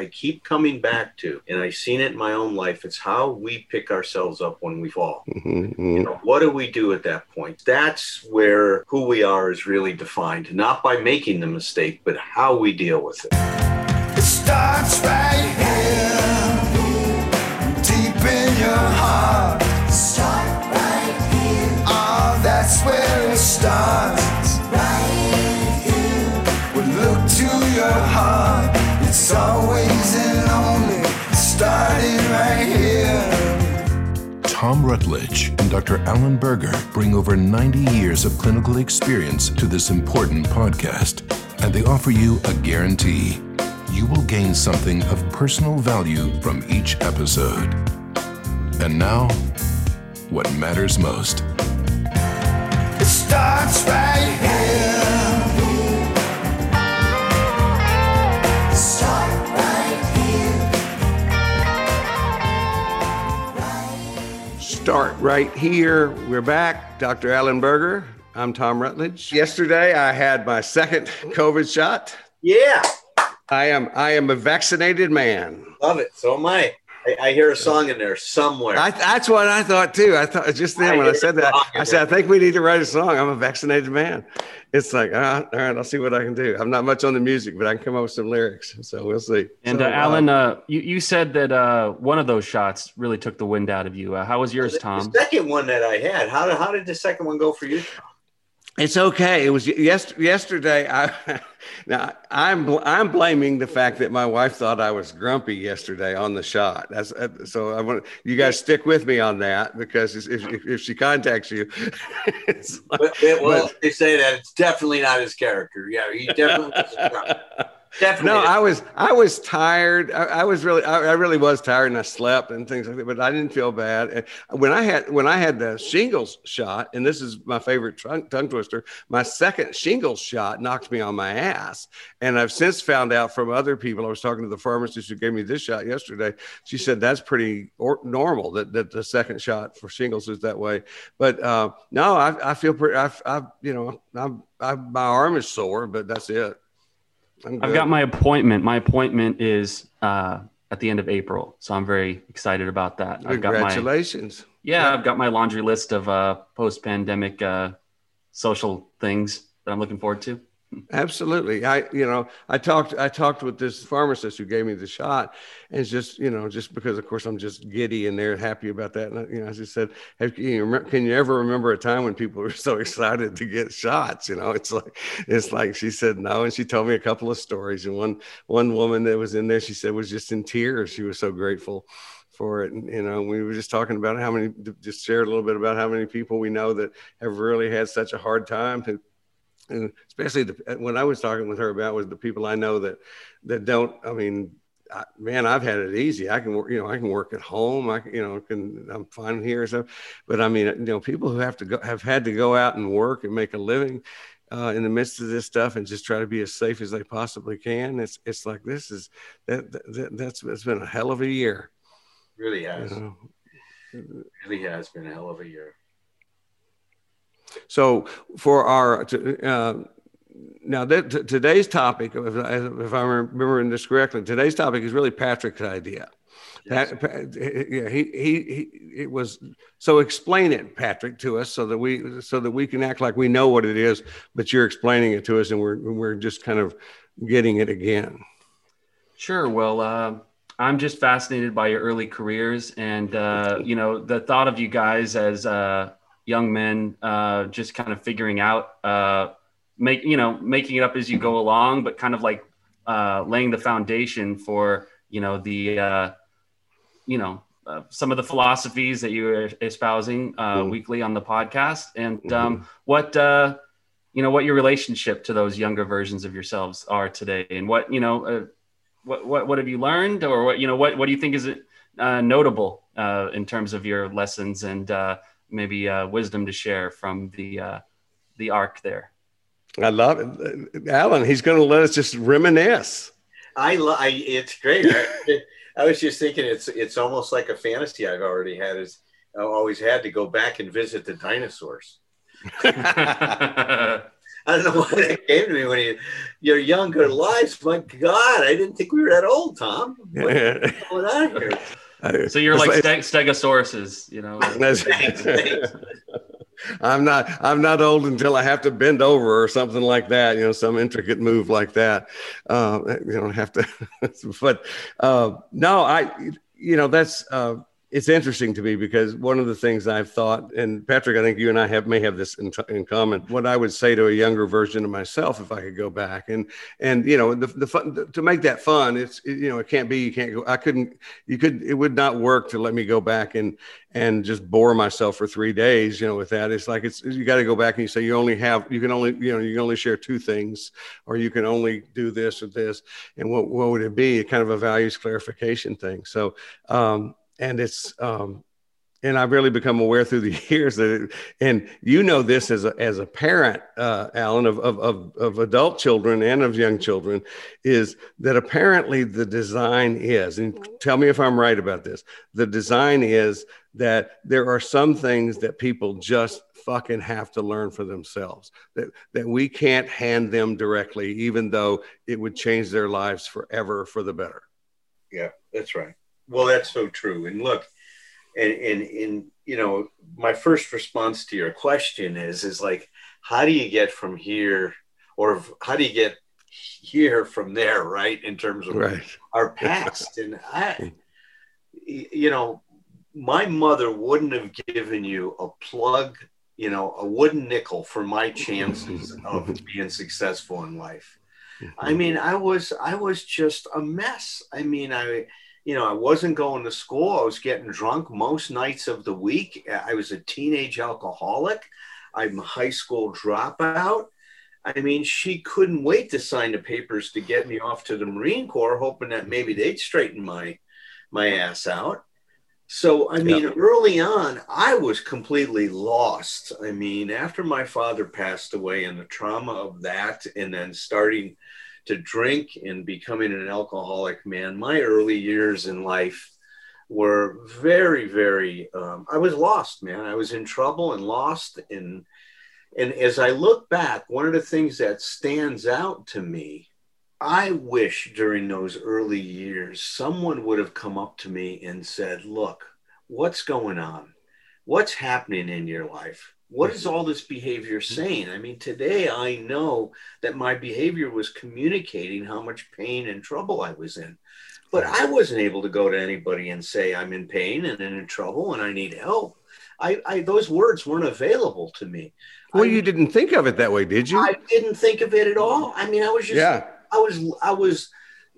I keep coming back to, and I've seen it in my own life. It's how we pick ourselves up when we fall. Mm-hmm. You know, what do we do at that point? That's where who we are is really defined, not by making the mistake, but how we deal with it. It starts right Tom Rutledge and Dr. Alan Berger bring over 90 years of clinical experience to this important podcast, and they offer you a guarantee. You will gain something of personal value from each episode. And now, what matters most. It starts right here. Start right here. We're back. Dr. Alan Berger. I'm Tom Rutledge. Yesterday, I had my second COVID shot. Yeah, I am I am a vaccinated man. love it. So am I. I, I hear a song in there somewhere. I, that's what I thought too. I thought just then when I said that, I said, I think we need to write a song. I'm a vaccinated man. It's like, uh, all right, I'll see what I can do. I'm not much on the music, but I can come up with some lyrics. So we'll see. And So, uh, Alan, uh, you, you said that uh, one of those shots really took the wind out of you. Uh, how was yours, the, Tom? the second one that I had, how did, how did the second one go for you? It's okay. It was yes, yesterday. I now I'm I'm blaming the fact that my wife thought I was grumpy yesterday on the shot. That's uh, so. I want you guys stick with me on that because if if, if she contacts you, it's like, but- well, but- they say that it's definitely not his character. Yeah, he definitely. definitely. no, I was I was tired. I, I was really I, I really was tired, and I slept and things like that. But I didn't feel bad. And When I had when I had the shingles shot, and this is my favorite tongue, tongue twister. My second shingles shot knocked me on my ass, and I've since found out from other people. I was talking to the pharmacist who gave me this shot yesterday. She said that's pretty or, normal that that the second shot for shingles is that way. But uh, no, I, I feel pretty. I, I you know I'm, I, my arm is sore, but that's it. I've got my appointment. My appointment is uh, at the end of April, so I'm very excited about that. I've got my Congratulations. yeah, I've got my laundry list of uh, post-pandemic uh, social things that I'm looking forward to. Absolutely. I, you know, I talked, I talked with this pharmacist who gave me the shot and it's just, you know, just because of course I'm just giddy and they're happy about that. And, I, you know, I just said, have, can, you can you ever remember a time when people were so excited to get shots? You know, it's like, it's like, she said no. And she told me a couple of stories and one, one woman that was in there, she said was just in tears. She was so grateful for it. And, you know, we were just talking about how many, just shared a little bit about how many people we know that have really had such a hard time to, and especially the, when I was talking with her about was the people I know that that don't. I mean, I, man, I've had it easy. I can work, you know, I can work at home. I you know, can I'm fine here and stuff. But I mean, you know, people who have to go have had to go out and work and make a living uh, in the midst of this stuff and just try to be as safe as they possibly can. It's it's like this is that, that that's it's been a hell of a year. really You has. know? Really has been a hell of a year. So for our to, uh, now that t- today's topic, if, if I'm remembering this correctly, today's topic is really Patrick's idea. Yes. Pat- yeah, he, he he it was so explain it, Patrick, to us so that we so that we can act like we know what it is, but you're explaining it to us, and we're we're just kind of getting it again. Sure. Well, uh, I'm just fascinated by your early careers, and uh, you know the thought of you guys as uh, young men, uh, just kind of figuring out, uh, make you know, making it up as you go along, but kind of like uh, laying the foundation for you know the uh, you know uh, some of the philosophies that you are espousing uh, Mhm. weekly on the podcast, and um, what. Uh, you know what your relationship to those younger versions of yourselves are today, and what you know uh, what, what what have you learned or what you know what what do you think is uh, notable uh, in terms of your lessons and uh, maybe uh, wisdom to share from the uh, the arc there I love it, Alan. He's going to let us just reminisce. I, lo- I it's great. I, I was just thinking it's it's almost like a fantasy I've already had is I always had to go back and visit the dinosaurs. I don't know why that came to me when you your younger lives. My God, I didn't think we were that old, Tom. What's going on here? So you're like ste- stegosauruses, you know. I'm not I'm not old until I have to bend over or something like that, you know, some intricate move like that. Uh, you don't have to, but uh, no, I, you know, that's uh, it's interesting to me because one of the things I've thought, and Patrick, I think you and I have may have this in, in common. What I would say to a younger version of myself if I could go back, and and you know, the the fun to make that fun, it's it, you know, it can't be, you can't go. I couldn't, you could, it would not work to let me go back and and just bore myself for three days, you know, with that. It's like it's you got to go back and you say you only have you can only you know you can only share two things, or you can only do this or this, and what what would it be? Kind of a values clarification thing. So. um and it's um and I've really become aware through the years that, it, and you know this as a as a parent, uh, Alan, of, of of of adult children and of young children, is that apparently the design is, and tell me if I'm right about this. The design is that there are some things that people just fucking have to learn for themselves that that we can't hand them directly, even though it would change their lives forever for the better. Yeah, that's right. Well, that's so true. And look, and and and you know, my first response to your question is is like, how do you get from here, or how do you get here from there, right? In terms of Right. our past, and I, mm. y- you know, my mother wouldn't have given you a plug, you know, a wooden nickel for my chances of being successful in life. I mm-hmm. mean, I was I was just a mess. I mean, I you know, I wasn't going to school. I was getting drunk most nights of the week. I was a teenage alcoholic. I'm a high school dropout. I mean, she couldn't wait to sign the papers to get me off to the Marine Corps, hoping that maybe they'd straighten my my ass out. So, I mean, early on, I was completely lost. I mean, after my father passed away and the trauma of that, and then starting to drink and becoming an alcoholic man, my early years in life were very, very, um, I was lost, man. I was in trouble and lost. And, and as I look back, one of the things that stands out to me I wish during those early years someone would have come up to me and said, Look, what's going on? What's happening in your life? What is all this behavior saying? I mean, today I know that my behavior was communicating how much pain and trouble I was in. But I wasn't able to go to anybody and say, I'm in pain and in trouble and I need help. I, I those words weren't available to me. Well, I- you didn't think of it that way, did you? I didn't think of it at all. I mean, I was just yeah. I was I was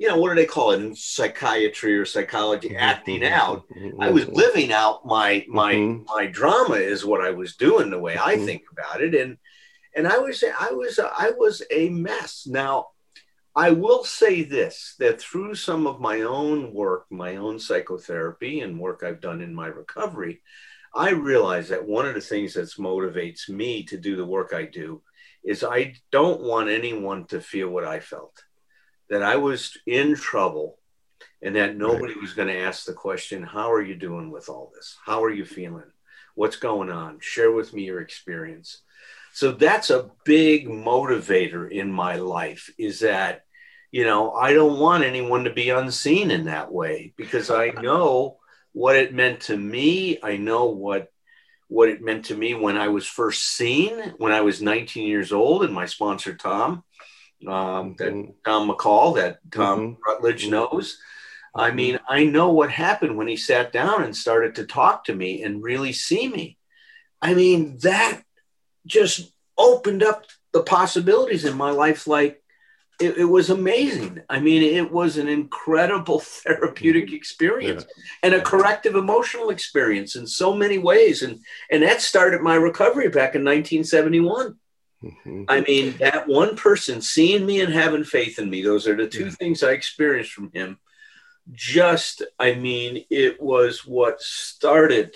you know what do they call it in psychiatry or psychology? Mm-hmm, Acting mm-hmm, out. Mm-hmm, I was living out my my Mhm. my drama is what I was doing the way I think about it. And and I was I was I was a mess. Now I will say this that through some of my own work my own psychotherapy and work I've done in my recovery I realize that one of the things that motivates me to do the work I do is I don't want anyone to feel what I felt that I was in trouble and that nobody was going to ask the question, How are you doing with all this? How are you feeling? What's going on? Share with me your experience. So that's a big motivator in my life is that, you know, I don't want anyone to be unseen in that way because I know what it meant to me. I know what what it meant to me when I was first seen when I was 19 years old and my sponsor Tom, um, that. Tom McCall, that Tom Mhm. Rutledge knows. I mean, I know what happened when he sat down and started to talk to me and really see me. I mean, that just opened up the possibilities in my life like it, it was amazing. I mean, it was an incredible therapeutic experience and a corrective emotional experience in so many ways. And and that started my recovery back in 1971. Mhm. I mean, that one person seeing me and having faith in me, those are the two Yeah. things I experienced from him. Just, I mean, it was what started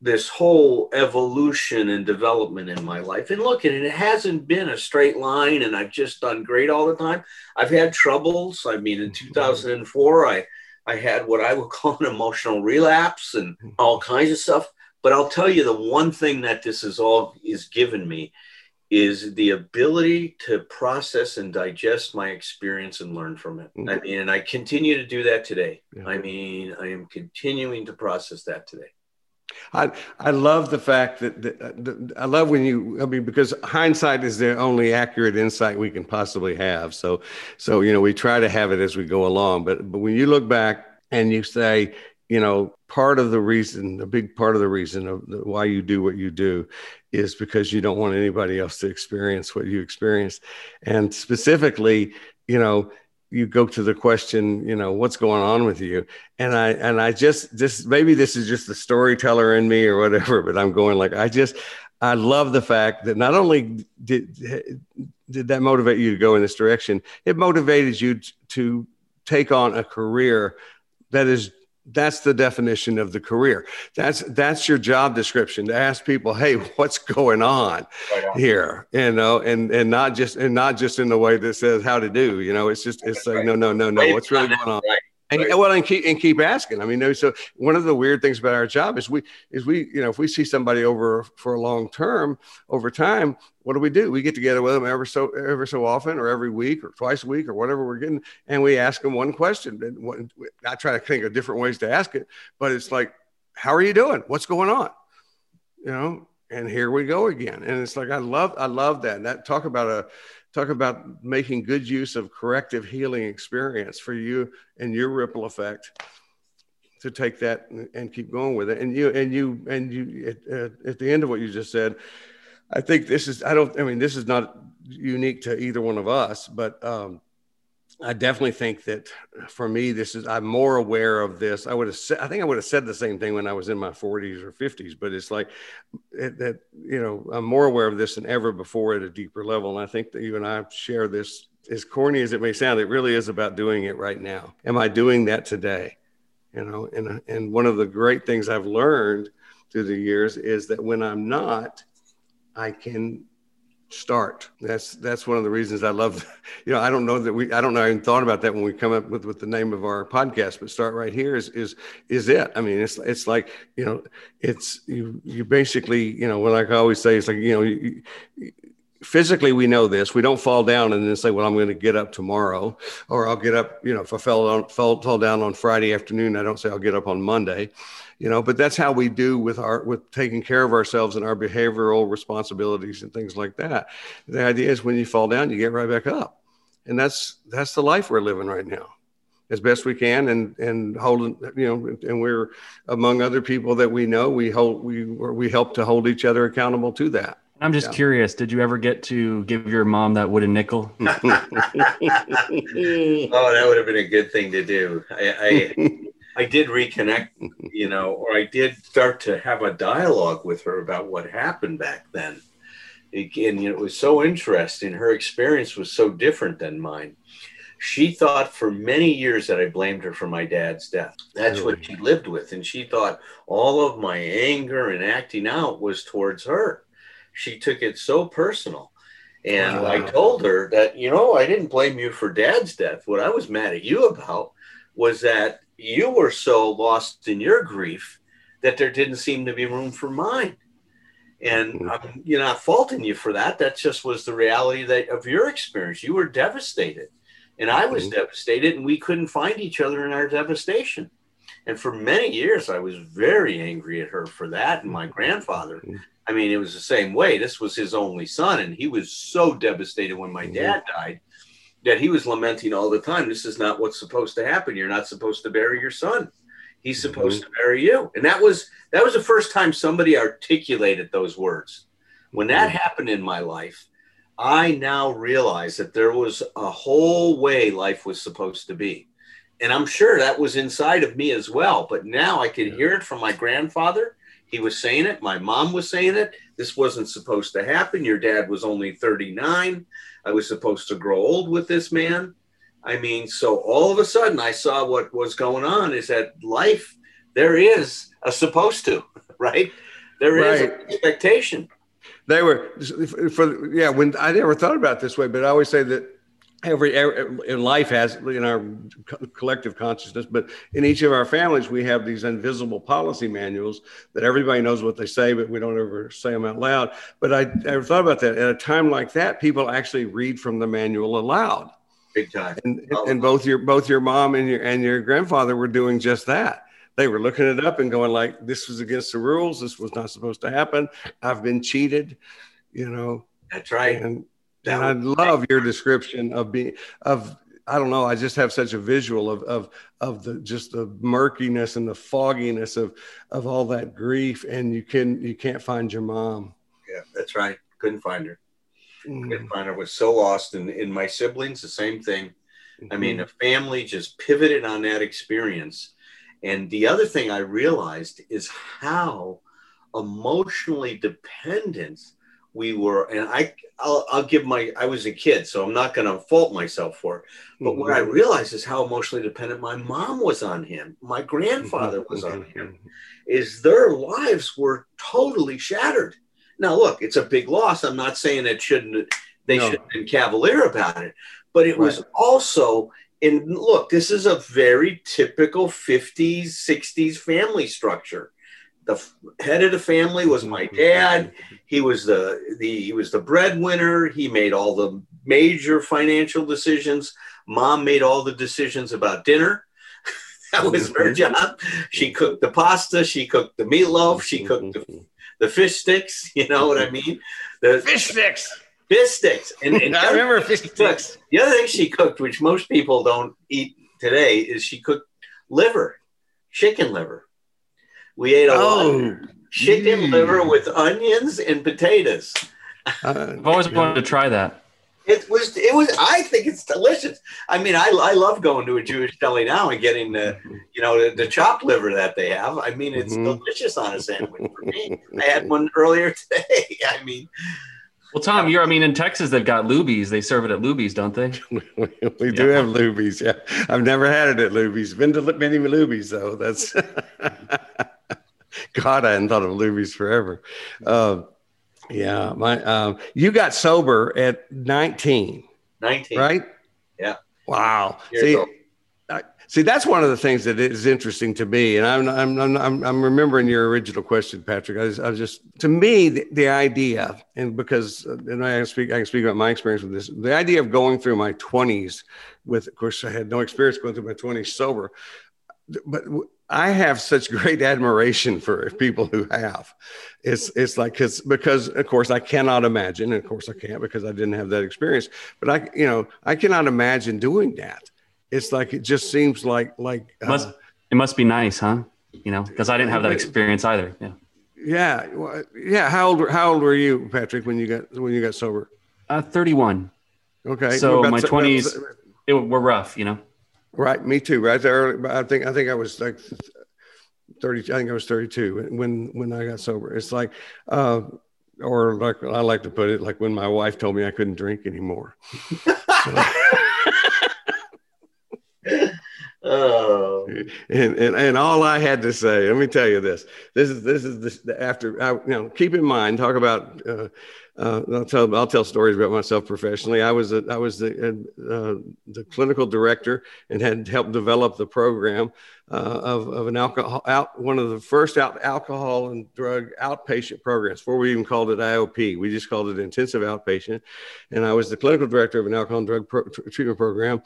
this whole evolution and development in my life. And look, and it hasn't been a straight line, and I've just done great all the time. I've had troubles. I mean, in 2004, I, I had what I would call an emotional relapse and all kinds of stuff. But I'll tell you the one thing that this is all is given me is the ability to process and digest my experience and learn from it. Mm-hmm. I mean, and I continue to do that today. Yeah. I mean, I am continuing to process that today. I I love the fact that, that, that I love when you I mean because hindsight is the only accurate insight we can possibly have. So so you know we try to have it as we go along. But but when you look back and you say you know part of the reason a big part of the reason of why you do what you do is because you don't want anybody else to experience what you experienced. And specifically you know you go to the question you know what's going on with you? And i and i just this maybe this is just the storyteller in me or whatever but i'm going like i just i love the fact that not only did did that motivate you to go in this direction it motivated you to take on a career that is that's the definition of the career. That's that's your job description to ask people hey what's going on here? You know and and not just and not just in the way that says how to do you know it's just it's like no no no no what's really going on? Right. And Right. well, and keep and keep asking. I mean, so one of the weird things about our job is we is we you know if we see somebody over for a long term over time, what do we do? We get together with them ever so ever so often, or every week, or twice a week, or whatever we're getting, and we ask them one question. And what, I try to think of different ways to ask it, but it's like, how are you doing? What's going on? You know, and here we go again. And it's like I love I love that. That talk about a talk about making good use of corrective healing experience for you and your ripple effect to take that and, keep going with it. And you and you and you at, at, at the end of what you just said i think this is i don't i mean this is not unique to either one of us but um I definitely think that for me, this is I'm more aware of this. I would have said I think I would have said the same thing when I was in my 40s or 50s, but it's like it, that you know I'm more aware of this than ever before at a deeper level. And I think that you and I share this. As corny as it may sound, it really is about doing it right now. Am I doing that today? You know, and and one of the great things I've learned through the years is that when I'm not, I can start. That's that's one of the reasons I love. You know, I don't know that we. I don't know. I even thought about that when we come up with with the name of our podcast. But start right here is is is it. I mean, it's it's like you know, it's you you basically you know, like I always say, it's like you know. You, physically we know this we don't fall down and then say well i'm going to get up tomorrow or i'll get up you know if i fell on fell, fell down on friday afternoon i don't say i'll get up on monday you know but that's how we do with our with taking care of ourselves and our behavioral responsibilities and things like that the idea is when you fall down you get right back up and that's that's the life we're living right now as best we can and and holding you know and we're among other people that we know we hold we we help to hold each other accountable to that I'm just Yeah. curious. Did you ever get to give your mom that wooden nickel? Oh, that would have been a good thing to do. I, I, I did reconnect, you know, or I did start to have a dialogue with her about what happened back then. Again, you know, it was so interesting. Her experience was so different than mine. She thought for many years that I blamed her for my dad's death. That's what she lived with. And she thought all of my anger and acting out was towards her. She took it so personal. And I told her that, you know, I didn't blame you for dad's death. What I was mad at you about was that you were so lost in your grief that there didn't seem to be room for mine. And I'm, you're not faulting you for that. That just was the reality that of your experience. You were devastated, and I was Mhm. devastated, and we couldn't find each other in our devastation. And for many years, I was very angry at her for that, and my grandfather. Mhm. I mean, it was the same way. This was his only son, and he was so devastated when my dad died that he was lamenting all the time. This is not what's supposed to happen. You're not supposed to bury your son. He's mm-hmm. supposed to bury you. And that was that was the first time somebody articulated those words. When that mm-hmm. happened in my life, I now realize that there was a whole way life was supposed to be. And I'm sure that was inside of me as well. But now I could hear it from my grandfather. He was saying it. My mom was saying it. This wasn't supposed to happen. Your dad was only 39. I was supposed to grow old with this man. I mean, so all of a sudden I saw what was going on is that life, there is a supposed to, right? There is Right. an expectation. they were for yeah when i never thought about it this way but i always say that every, every in life has in our co- collective consciousness, but in each of our families, we have these invisible policy manuals that everybody knows what they say, but we don't ever say them out loud. But I, I thought about that at a time like that, people actually read from the manual aloud. Big time. And, Oh. and both your both your mom and your and your grandfather were doing just that. They were looking it up and going like, "This was against the rules. This was not supposed to happen. I've been cheated," you know. That's right. And and I love your description of being of I don't know. I just have such a visual of of of the just the murkiness and the fogginess of of all that grief, and you can you can't find your mom. Yeah, that's right. Couldn't find her. Mm. Couldn't find her. Was so lost. And in my siblings, the same thing. I Mm-hmm. mean, the family just pivoted on that experience. And the other thing I realized is how emotionally dependent we were. And I, I'll, I'll give my, I was a kid, so I'm not going to fault myself for it. But what I Mhm. realized is how emotionally dependent my mom was on him. My grandfather was on him. Is their lives were totally shattered. Now, look, it's a big loss. I'm not saying it shouldn't. They No. should have been cavalier about it, but it was also. And look, this is a very typical 50s, 60s family structure. The head of the family was my dad. He was the, the he was the breadwinner. He made all the major financial decisions. Mom made all the decisions about dinner. that was her mm-hmm. job. She cooked the pasta. She cooked the meatloaf. She cooked the, mm-hmm. the fish sticks. You know what I mean? The fish sticks. fish sticks. And, and I remember fish sticks. the other thing she cooked, which most people don't eat today, is she cooked liver, chicken liver. We ate a lot of Oh, chicken Mm. liver with onions and potatoes. uh, I've always wanted to try that. It was, it was. I think it's delicious. I mean, I, I love going to a Jewish deli now and getting the, you know, the, the chopped liver that they have. I mean, it's Mhm. delicious on a sandwich for me. I had one earlier today. I mean, Well, Tom, you're, I mean, in Texas, they've got Luby's. They serve it at Luby's, don't they? we do have Luby's. Yeah, I've never had it at Luby's. Been to many Luby's though. That's God. I hadn't thought of Luby's forever. Uh, yeah, my um, you got sober at 19, 19. right? Yeah. Wow. Years See. I, see, that's one of the things that is interesting to me, and I'm I'm I'm I'm, remembering your original question, Patrick. I was, I was just to me the, the idea, and because uh, and I can speak I can speak about my experience with this. The idea of going through my 20s with, of course, I had no experience going through my 20s sober, but I have such great admiration for people who have. It's it's like because because of course I cannot imagine, and of course I can't because I didn't have that experience. But I you know I cannot imagine doing that. It's like it just seems like like uh, Must, it must be nice, huh? You know, because I didn't have that experience either. Yeah. yeah well, yeah. How old were- how old were you, Patrick, when you got when you got sober? Uh, 31. Okay, So my 20s It were rough, you know. Right, me too. Right there, I think I think I was like thirty. I think I was thirty-two when when I got sober. It's like, uh, or like I like to put it, like when my wife told me I couldn't drink anymore. Oh, and, and and all I had to say, let me tell you this. This is this is this, the after. I, you know, keep in mind. Talk about. Uh, uh, I'll tell I'll tell stories about myself professionally. I was a, I was the uh, the clinical director and had helped develop the program uh, of of an alcohol out one of the first out alcohol and drug outpatient programs. Before we even called it IOP, we just called it intensive outpatient. And I was the clinical director of an alcohol and drug pro- treatment program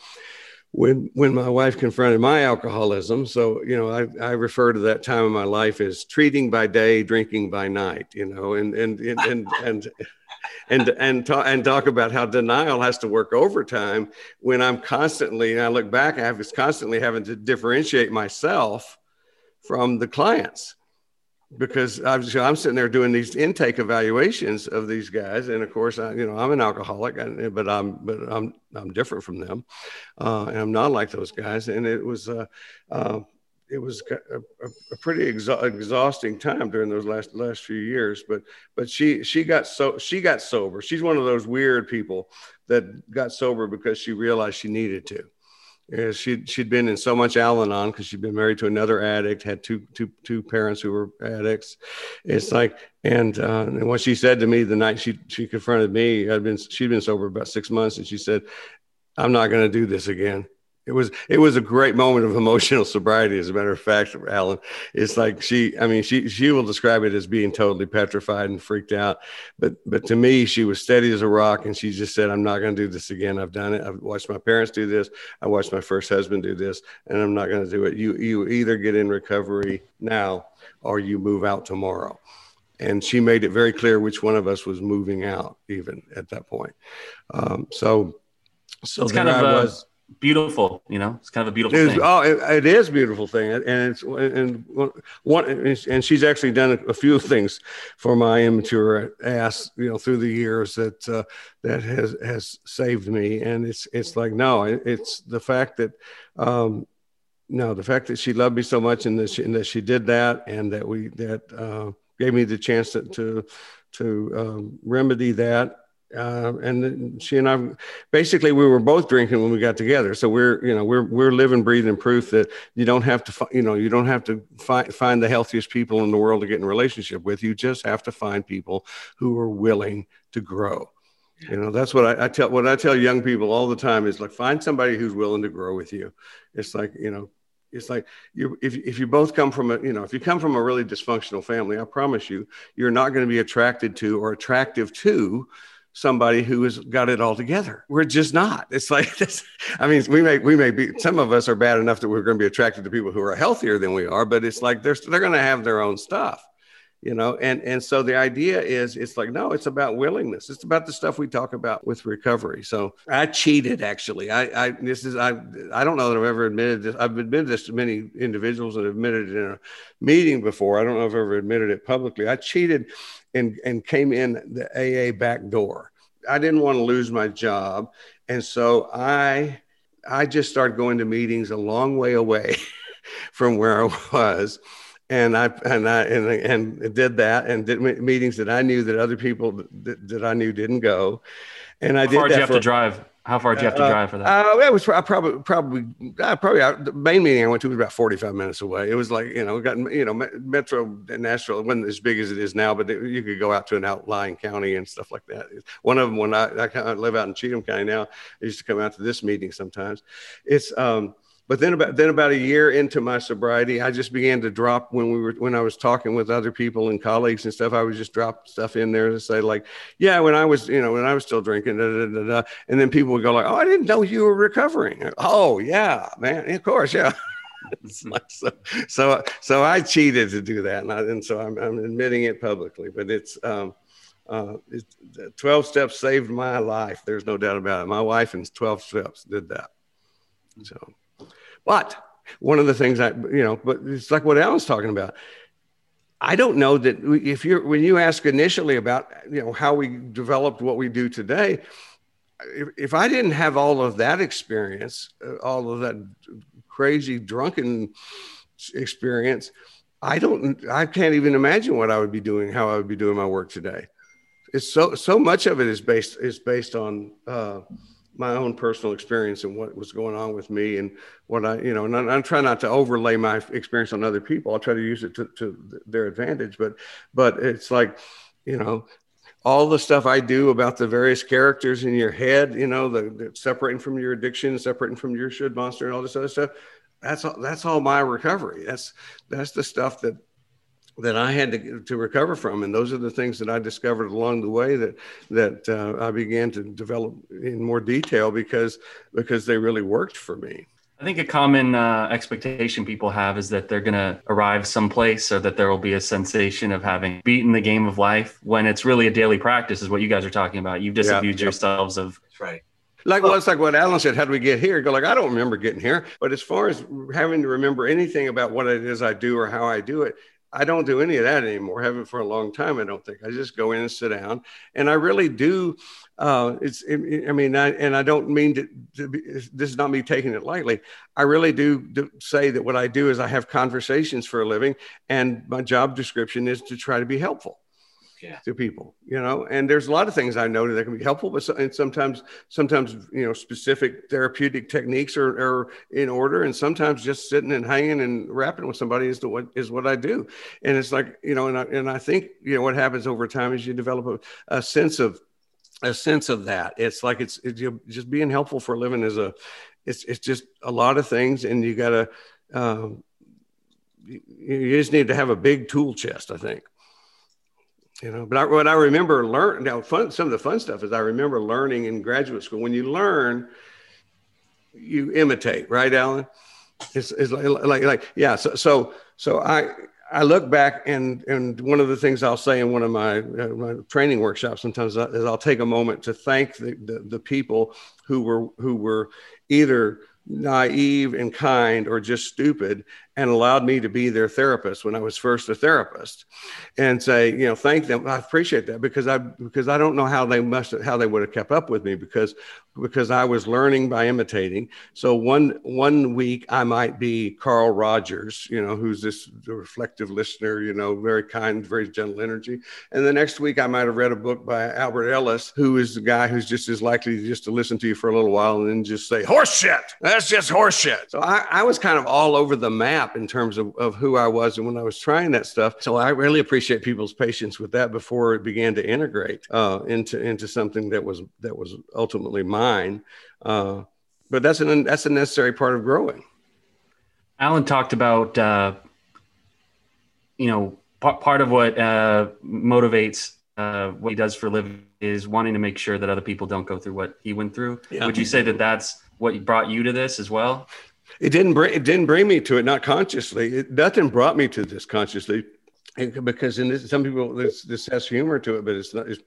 when when my wife confronted my alcoholism so you know I, I refer to that time of my life as treating by day drinking by night you know and and and and and and and, ta- and talk about how denial has to work overtime when i'm constantly and i look back i was constantly having to differentiate myself from the clients because I'm, so I'm sitting there doing these intake evaluations of these guys, and of course, I, you know, I'm an alcoholic, but I'm, but I'm, I'm different from them, uh, and I'm not like those guys. And it was, uh, uh, it was a, a, pretty exa- exhausting time during those last last few years. But, but she, she got so she got sober. She's one of those weird people that got sober because she realized she needed to. Yeah, she'd she'd been in so much Al-Anon because she'd been married to another addict, had two two two parents who were addicts. It's like, and uh, and what she said to me the night she she confronted me, I'd been she'd been sober about six months, and she said, I'm not going to do this again. It was it was a great moment of emotional sobriety. As a matter of fact, Alan, it's like she. I mean, she she will describe it as being totally petrified and freaked out. But but to me, she was steady as a rock, and she just said, "I'm not going to do this again. I've done it. I've watched my parents do this. I watched my first husband do this, and I'm not going to do it. You you either get in recovery now, or you move out tomorrow." And she made it very clear which one of us was moving out, even at that point. Um, so so It's kind of I was. Beautiful, you know, it's kind of a beautiful It is, thing. oh, it, it is a beautiful thing, and it's and one and she's actually done a few things for my immature ass, you know, through the years that uh, that has has saved me. And it's it's like no, it's the fact that um, no, the fact that she loved me so much and that she, and that she did that, and that we that uh, gave me the chance to to, to um, remedy that. Uh, and she and I, basically, we were both drinking when we got together. So we're, you know, we're we're living, breathing proof that you don't have to, you know, you don't have to find find the healthiest people in the world to get in a relationship with. You just have to find people who are willing to grow. You know, that's what I, I tell. What I tell young people all the time is like, find somebody who's willing to grow with you. It's like, you know, it's like you if, if you both come from a you know if you come from a really dysfunctional family i promise you you're not going to be attracted to or attractive to somebody who has got it all together. We're just not. It's like this i mean we may we may be some of us are bad enough that we're going to be attracted to people who are healthier than we are but it's like they're they're going to have their own stuff you know? And and so the idea is it's like no it's about willingness. It's about the stuff we talk about with recovery. So i cheated actually. I i this is i i don't know that i've ever admitted this. I've admitted this to many individuals and admitted it in a meeting before. I don't know if i've ever admitted it publicly. I cheated and and came in the aa back door i didn't want to lose my job and so i i just started going to meetings a long way away from where i was and I and I and, and did that and did meetings that I knew that other people that, that I knew didn't go, and I How far did you that have for. to drive? How far do you have to uh, drive for that? Uh, it was pro- probably probably uh, probably uh, the main meeting I went to was about forty five minutes away. It was like you know got you know Me- Metro Nashville it wasn't as big as it is now, but it, you could go out to an outlying county and stuff like that. One of them when I, I kind of live out in Cheatham County now, I used to come out to this meeting sometimes. It's um, but then about then about a year into my sobriety, I just began to drop when we were when I was talking with other people and colleagues and stuff. I would just drop stuff in there to say like, yeah, when I was you know when I was still drinking, da, da, da, da. and then people would go like, oh, I didn't know you were recovering. Oh yeah, man, of course, yeah. So, so so I cheated to do that, and, I, and so I'm, I'm admitting it publicly. But it's um, uh, it, the 12 steps saved my life. There's no doubt about it. My wife and 12 steps did that. So, but one of the things I, you know, but it's like what Alan's talking about. I don't know that if you're, when you ask initially about, you know, how we developed what we do today, if, if I didn't have all of that experience, uh, all of that crazy drunken experience, I don't, I can't even imagine what I would be doing, how I would be doing my work today. It's so, so much of it is based, is based on, uh, my own personal experience and what was going on with me and what I, you know, and I, I'm trying not to overlay my experience on other people. I'll try to use it to, to their advantage, but, but it's like, you know, all the stuff I do about the various characters in your head, you know, the, the separating from your addiction, separating from your should monster and all this other stuff. That's all, that's all my recovery. That's, that's the stuff that, that I had to, to recover from. And those are the things that I discovered along the way that, that uh, I began to develop in more detail because, because they really worked for me. I think a common uh, expectation people have is that they're going to arrive someplace or that there will be a sensation of having beaten the game of life when it's really a daily practice, is what you guys are talking about. You've disabused yeah. yourselves of That's right. Like well, it's like what Alan said. How do we get here? Go like I don't remember getting here. But as far as having to remember anything about what it is I do or how I do it, I don't do any of that anymore. Haven't for a long time. I don't think. I just go in and sit down, and I really do. Uh, it's. I mean, I, and I don't mean to. to be, this is not me taking it lightly. I really do, do say that what I do is I have conversations for a living, and my job description is to try to be helpful Yeah. to people, you know, and there's a lot of things I know that can be helpful, but so, and sometimes, sometimes, you know, specific therapeutic techniques are, are in order. And sometimes just sitting and hanging and rapping with somebody is the, what is what I do. And it's like, you know, and I, and I think, you know, what happens over time is you develop a, a sense of, a sense of that. It's like it's, it's just being helpful for a living is a, it's it's just a lot of things, and you gotta, um, you just need to have a big tool chest, I think. You know, but I, what I remember learn now, fun some of the fun stuff is I remember learning in graduate school. When you learn, you imitate, right, Alan? It's, it's like, like, like yeah. So, so, so I, I look back and and one of the things I'll say in one of my, uh, my training workshops sometimes is I'll take a moment to thank the, the, the people who were who were either naive and kind or just stupid and allowed me to be their therapist when I was first a therapist and say, you know, thank them. I appreciate that because I because I don't know how they must how they would have kept up with me because because I was learning by imitating. So one one week I might be Carl Rogers, you know, who's this reflective listener, you know, very kind, very gentle energy. And the next week I might have read a book by Albert Ellis, who is the guy who's just as likely just to listen to you for a little while and then just say, horse shit. That's just horse shit. So I, I was kind of all over the map in terms of, of who I was and when I was trying that stuff. So I really appreciate people's patience with that before it began to integrate uh, into into something that was that was ultimately mine. Uh, but that's an that's a necessary part of growing. Alan talked about, uh, you know, p- part of what uh, motivates uh, what he does for a living is wanting to make sure that other people don't go through what he went through. Yeah. Would you say that that's what brought you to this as well? It didn't bring it didn't bring me to it, not consciously. It, nothing brought me to this consciously. Because in this, some people this, this has humor to it, but it's not. It's,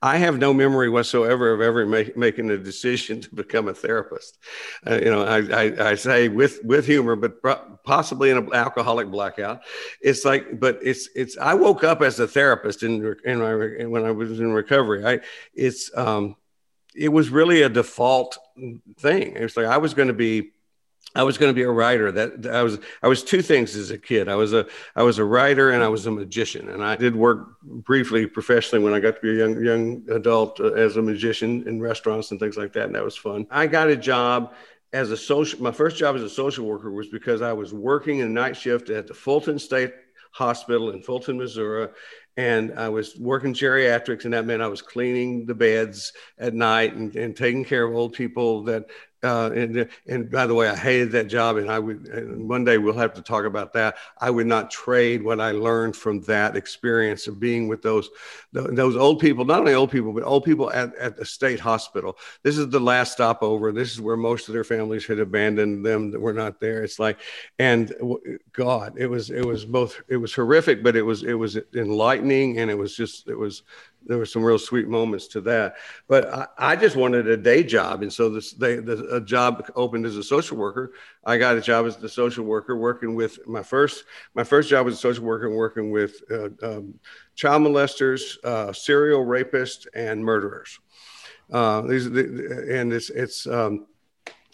I have no memory whatsoever of ever make, making a decision to become a therapist. Uh, you know, I, I, I say with with humor, but possibly in an alcoholic blackout. It's like, but it's it's. I woke up as a therapist in in my when I was in recovery. I it's um, it was really a default thing. It was like I was going to be I was going to be a writer. That I was. I was two things as a kid. I was a. I was a writer and I was a magician. And I did work briefly professionally when I got to be a young young adult uh, as a magician in restaurants and things like that. And that was fun. I got a job as a social. My first job as a social worker was because I was working a night shift at the Fulton State Hospital in Fulton, Missouri. And I was working geriatrics, and that meant I was cleaning the beds at night and, and taking care of old people that uh, and and by the way, I hated that job, and I would. And one day we'll have to talk about that. I would not trade what I learned from that experience of being with those those old people. Not only old people, but old people at, at the state hospital. This is the last stopover. This is where most of their families had abandoned them that were not there. It's like, and God, it was it was both. It was horrific, but it was it was enlightening, and it was just it was there were some real sweet moments to that. But I, I just wanted a day job, and so this they, the, a job opened as a social worker. I got a job as the social worker, working with my first my first job as a social worker, working with uh, um, child molesters, uh, serial rapists, and murderers. Uh, these the, and it's it's. Um,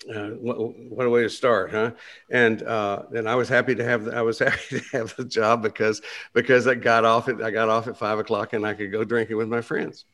uh, what, a way to start, huh? And uh, and I was happy to have I was happy to have the job because because I got off at I got off at five o'clock and I could go drinking with my friends.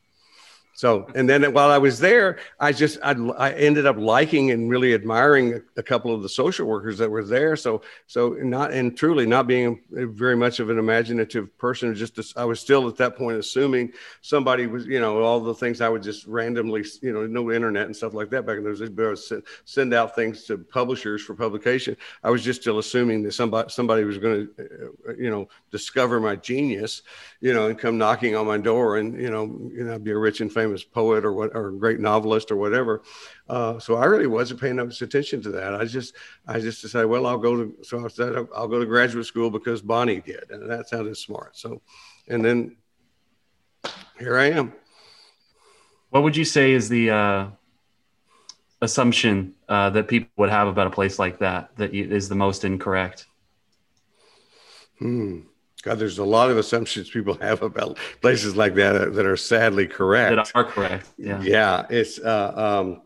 So, and then while I was there, I just, I, I ended up liking and really admiring a couple of the social workers that were there. So, so not, and truly not being very much of an imaginative person, just, I was still at that point assuming somebody was, you know, all the things I would just randomly, you know, no internet and stuff like that back in those days, but I would send out things to publishers for publication. I was just still assuming that somebody, somebody was going to, uh, you know, discover my genius, you know, and come knocking on my door and, you know, you know, be a rich and famous famous poet or what or great novelist or whatever. Uh, so I really wasn't paying much attention to that. I just I just decided, well, I'll go to so I said I'll go to graduate school because Bonnie did, and that sounded smart. So, and then here I am. What would you say is the uh, assumption uh, that people would have about a place like that that you, is the most incorrect? Hmm. God, there's a lot of assumptions people have about places like that that are sadly correct. That are correct. Yeah. Yeah. It's, uh, um,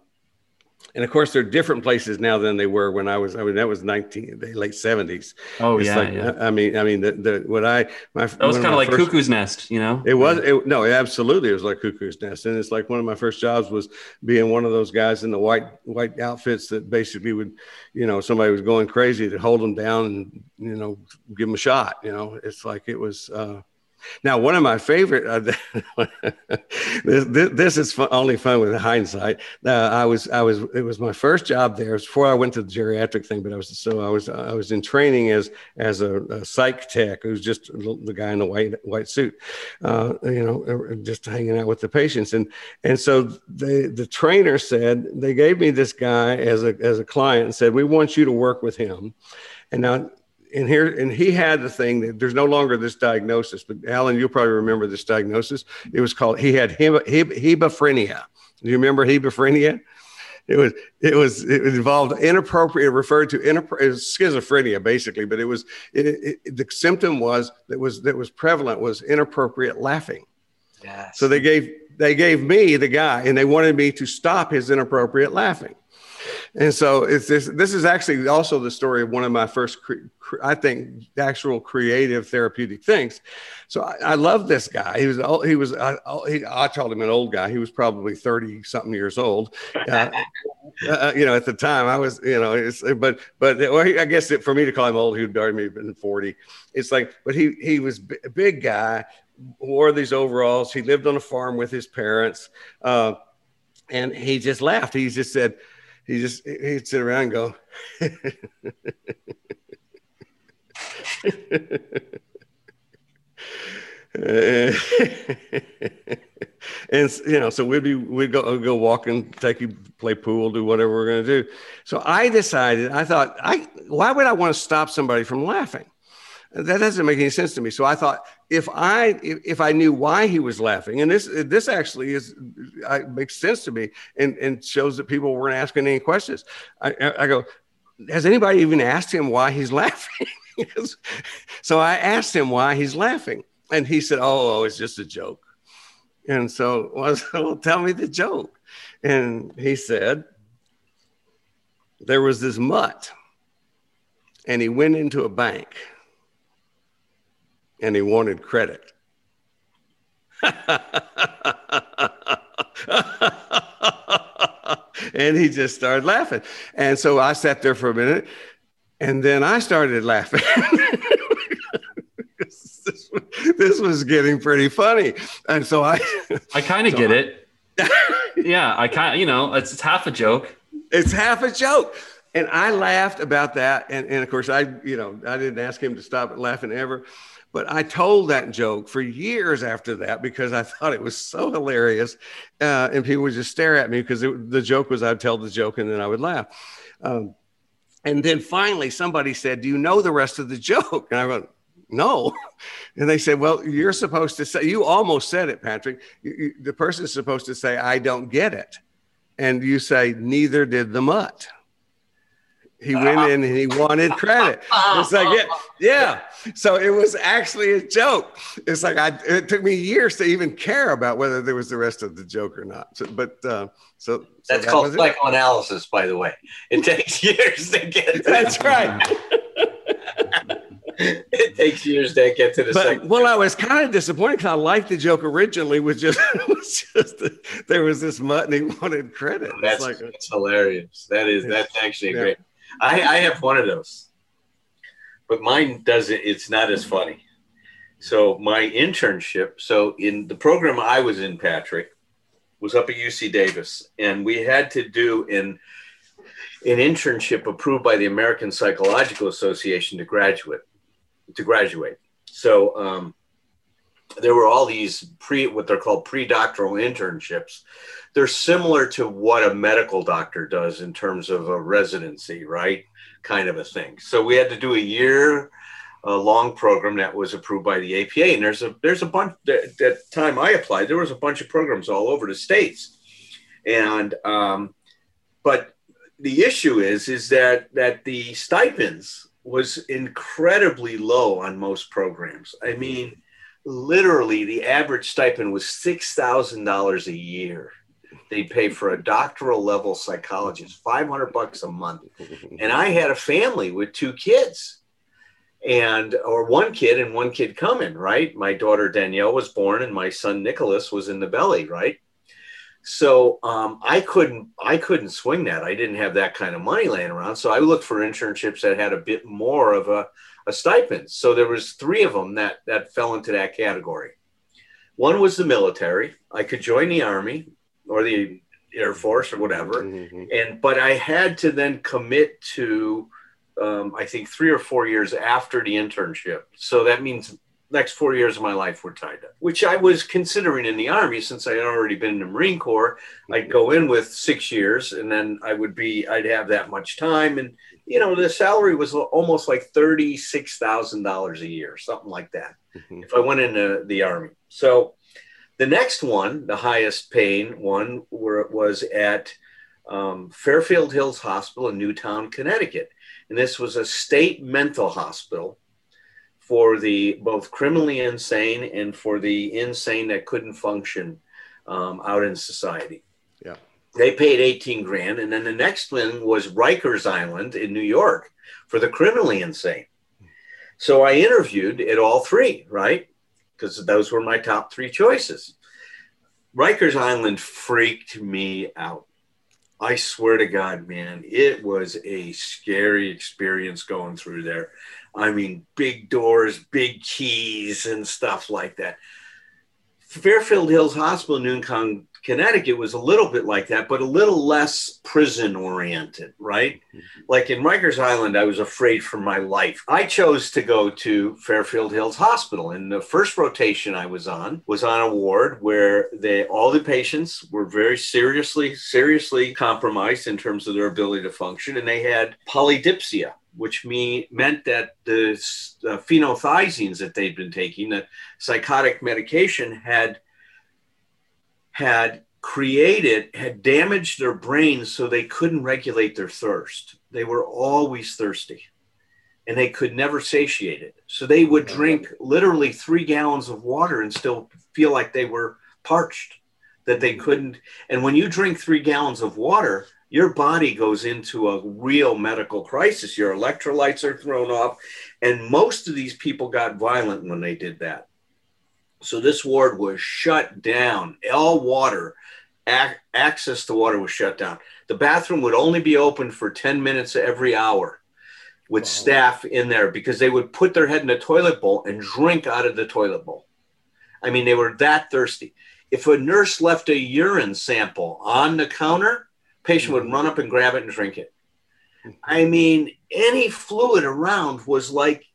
and of course, they're different places now than they were when I was. I mean, that was nineteen, the late seventies. Oh it's yeah, like, yeah. I mean, I mean, the, the what I my That was kind of like first- Cuckoo's Nest, you know? It was it, no, absolutely. It was like cuckoo's nest, and it's like one of my first jobs was being one of those guys in the white white outfits that basically would, you know, somebody was going crazy to hold them down and you know give them a shot. You know, it's like it was. uh Now, one of my favorite. Uh, this, this, is fun, only fun with hindsight. Uh, I was, I was. It was my first job there. It was before I went to the geriatric thing, but I was so I was, I was in training as as a, a psych tech, who's just the guy in the white white suit, uh, you know, just hanging out with the patients. And and so the the trainer said they gave me this guy as a as a client and said we want you to work with him. And now and here and he had the thing that there's no longer this diagnosis but alan you'll probably remember this diagnosis. It was called he had heb, heb, hebephrenia do you remember hebephrenia it was it was it involved inappropriate referred to inappropriate schizophrenia basically but it was it, it, the symptom was that was that was prevalent was inappropriate laughing. Yes. so they gave they gave me the guy and they wanted me to stop his inappropriate laughing and so it's this this is actually also the story of one of my first cre- cre- i think actual creative therapeutic things. So i, I love this guy. He was old- he was I, he, I called him an old guy. He was probably 30 something years old. Uh, uh, you know at the time i was you know it's but but well, he- i guess it, for me to call him old he would already been 40 it's like but he he was b- a big guy wore these overalls. He lived on a farm with his parents uh, and he just laughed. He just said he just he'd sit around and go. And you know so we'd be we'd go go walking take you play pool do whatever we're going to do. So i decided i thought i why would i want to stop somebody from laughing that doesn't make any sense to me. So i thought if i if, i knew why he was laughing and this this actually is makes sense to me and and shows that people weren't asking any questions. I i I go has anybody even asked him why he's laughing? So i asked him why he's laughing and he said oh, oh it's just a joke. And so well, well tell me the joke. And he said there was this mutt and he went into a bank and he wanted credit. and he just started laughing. And so I sat there for a minute and then I started laughing. this, this was getting pretty funny. And so I, I kind of So get I- it. Yeah, I kind of, you know, it's, it's half a joke. it's half a joke. And I laughed about that. And, and of course, I, you know, I didn't ask him to stop laughing ever. But I told that joke for years after that because I thought it was so hilarious. Uh, and people would just stare at me because the joke was I'd tell the joke and then I would laugh. Um, and then finally, somebody said, Do you know the rest of the joke? And I went, No. And they said, Well, you're supposed to say, you almost said it, Patrick. You, you, the person's supposed to say, I don't get it. And you say, Neither did the mutt. He went in and he wanted credit. It's like, yeah, yeah. So it was actually a joke. It's like I. It took me years to even care about whether there was the rest of the joke or not. So, but uh, so, so That's that called psychoanalysis, by the way. It takes years to get. To That's right. it takes years to get to the But second. well, I was kind of disappointed because I liked the joke originally. Was just, was just that there was this mutt and he wanted credit. That's, like, that's hilarious. That is that's actually Yeah. great. I, I have one of those, but mine doesn't. It's not as funny. So my internship. So in the program I was in, Patrick, was up at UC Davis, and we had to do an an internship approved by the American Psychological Association to graduate to graduate. So um, there were all these pre what they're called pre-doctoral internships. They're similar to what a medical doctor does in terms of a residency, right? Kind of a thing. So we had to do a year uh, long program that was approved by the APA, and there's a there's a bunch. That, that time I applied, there was a bunch of programs all over the states, and um, but the issue is is that that the stipends was incredibly low on most programs. I mean, literally, the average stipend was six thousand dollars a year. They pay for a doctoral level psychologist, five hundred bucks a month, and I had a family with two kids, and or one kid and one kid coming. Right, my daughter Danielle was born, and my son Nicholas was in the belly. Right, so um, I couldn't I couldn't swing that. I didn't have that kind of money laying around. So I looked for internships that had a bit more of a a stipend. So there was three of them that that fell into that category. One was the military. I could join the army or the Air Force or whatever, Mhm. and but I had to then commit to um, I think three or four years after the internship. So that means next four years of my life were tied up, which I was considering in the army since I had already been in the Marine Corps. I'd go in with six years, and then I would be I'd have that much time, and you know the salary was almost like thirty six thousand dollars a year, something like that Mhm. if I went into the army. So the next one, the highest paying one, were, it was at um, Fairfield Hills Hospital in Newtown, Connecticut, and this was a state mental hospital for the both criminally insane and for the insane that couldn't function um, out in society. Yeah. They paid 18 grand. And then the next one was Rikers Island in New York for the criminally insane. So I interviewed at all three, right? Because those were my top three choices. Rikers Island freaked me out. I swear to God, man, it was a scary experience going through there. I mean, big doors, big keys, and stuff like that. Fairfield Hills Hospital in Connecticut was a little bit like that, but a little less prison oriented, right? Like in Rikers Island, I was afraid for my life. I chose to go to Fairfield Hills Hospital, and the first rotation I was on was on a ward where they all the patients were very seriously seriously compromised in terms of their ability to function, and they had polydipsia, which me, meant that the uh, phenothiazines that they'd been taking, the psychotic medication, had had created had damaged their brains so they couldn't regulate their thirst. They were always thirsty and they could never satiate it. So they would drink literally three gallons of water and still feel like they were parched that they mm-hmm. couldn't. And when you drink three gallons of water your body goes into a real medical crisis. Your electrolytes are thrown off and most of these people got violent when they did that so this ward was shut down. All water, ac- access to water was shut down. The bathroom would only be open for 10 minutes every hour with Wow. staff in there because they would put their head in a toilet bowl and drink out of the toilet bowl. I mean, they were that thirsty. If a nurse left a urine sample on the counter, patient would mm-hmm. run up and grab it and drink it. Mm-hmm. I mean, any fluid around was like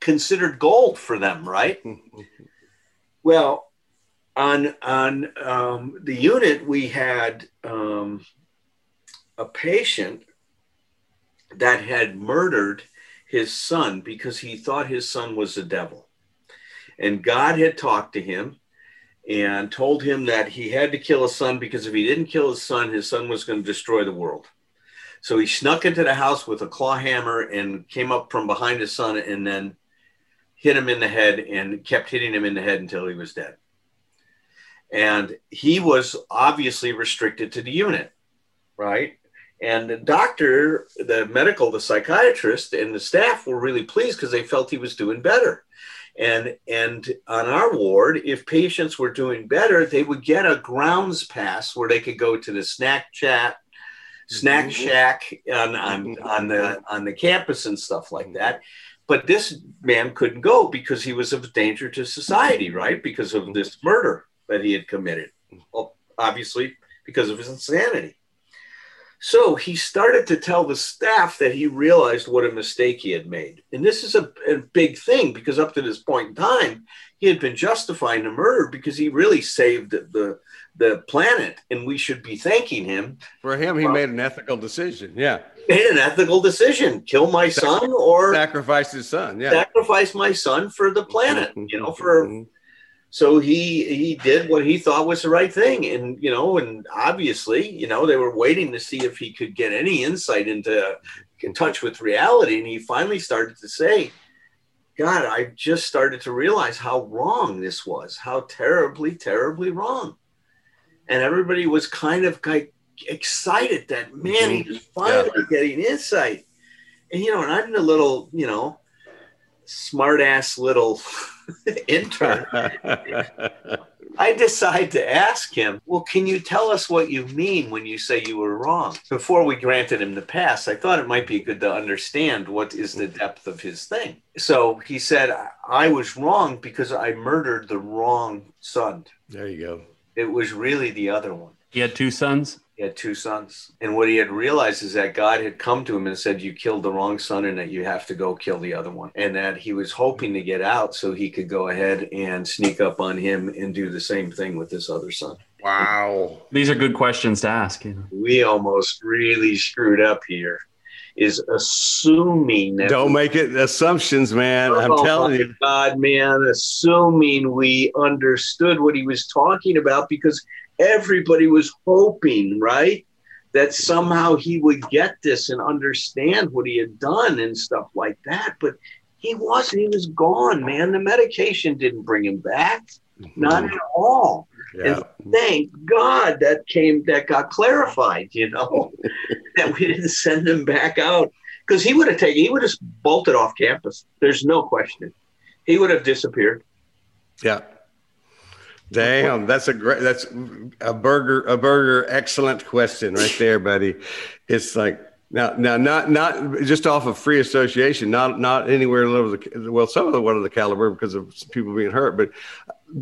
considered gold for them, right? Mm-hmm. Well, on on um, the unit, we had um, a patient that had murdered his son because he thought his son was the devil, and God had talked to him and told him that he had to kill his son because if he didn't kill his son, his son was going to destroy the world. So he snuck into the house with a claw hammer and came up from behind his son and then hit him in the head and kept hitting him in the head until he was dead. And he was obviously restricted to the unit, right? And the doctor, the medical, the psychiatrist, and the staff were really pleased because they felt he was doing better. And and on our ward, if patients were doing better, they would get a grounds pass where they could go to the snack chat, snack mm-hmm. shack on, on, mm-hmm. on the on the campus and stuff like mm-hmm. that but this man couldn't go because he was of danger to society, mm-hmm. right? Because of this murder that he had committed, well, obviously because of his insanity. So he started to tell the staff that he realized what a mistake he had made. And this is a, a big thing because up to this point in time, he had been justifying the murder because he really saved the, the, the planet and we should be thanking him. For him, he made an ethical decision. Yeah. Made an ethical decision kill my son or Sacrifice his son. Yeah. sacrifice my son for the planet, you know, for Mhm. so he he did what he thought was the right thing and you know and obviously you know they were waiting to see if he could get any insight into in touch with reality and he finally started to say god i just started to realize how wrong this was how terribly terribly wrong and everybody was kind of like excited that man he mhm. was finally getting insight and you know and i'm the little you know smart ass little intern, I decide to ask him, Well, can you tell us what you mean when you say you were wrong? Before we granted him the pass, I thought it might be good to understand what is the mm-hmm. depth of his thing. So he said, "I- I was wrong because I murdered the wrong son. there you go. It was really the other one. He had two sons. He had two sons. And what he had realized is that God had come to him and said, You killed the wrong son and that you have to go kill the other one. And that he was hoping to get out so he could go ahead and sneak up on him and do the same thing with this other son. Wow. These are good questions to ask. You know? We almost really screwed up here, is assuming that. Don't make it assumptions, man. Oh, I'm Oh, telling my you. God, man, assuming we understood what he was talking about because everybody was hoping, right? That somehow he would get this and understand what he had done and stuff like that. But he wasn't. He was gone, man. The medication didn't bring him back. Mm-hmm. Not at all. Yeah. Thank God that came, that got clarified, you know, that we didn't send him back out because he would have taken, he would have bolted off campus. There's no question. He would have disappeared. Yeah. Damn, that's a great that's a Berger a Berger excellent question right there, buddy. It's like now now not not just off of free association, not not anywhere low the well some of the one of the caliber because of people being hurt, but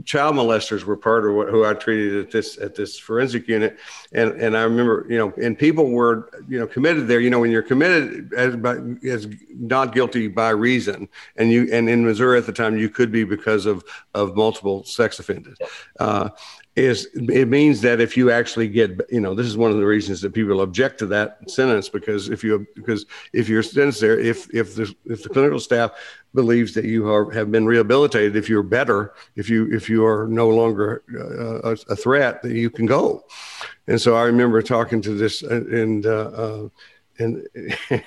child molesters were part of what who I treated at this at this forensic unit, and and I remember you know and people were you know committed there. You know when you're committed as by, as not guilty by reason, and you and in Missouri at the time you could be because of of multiple sex offenders. Uh, is it means that if you actually get you know this is one of the reasons that people object to that sentence because if you because if you're sentenced there if if the if the clinical staff believes that you are have been rehabilitated if you're better if you if you are no longer uh, a, a threat that you can go. And so i remember talking to this uh, and uh, uh, and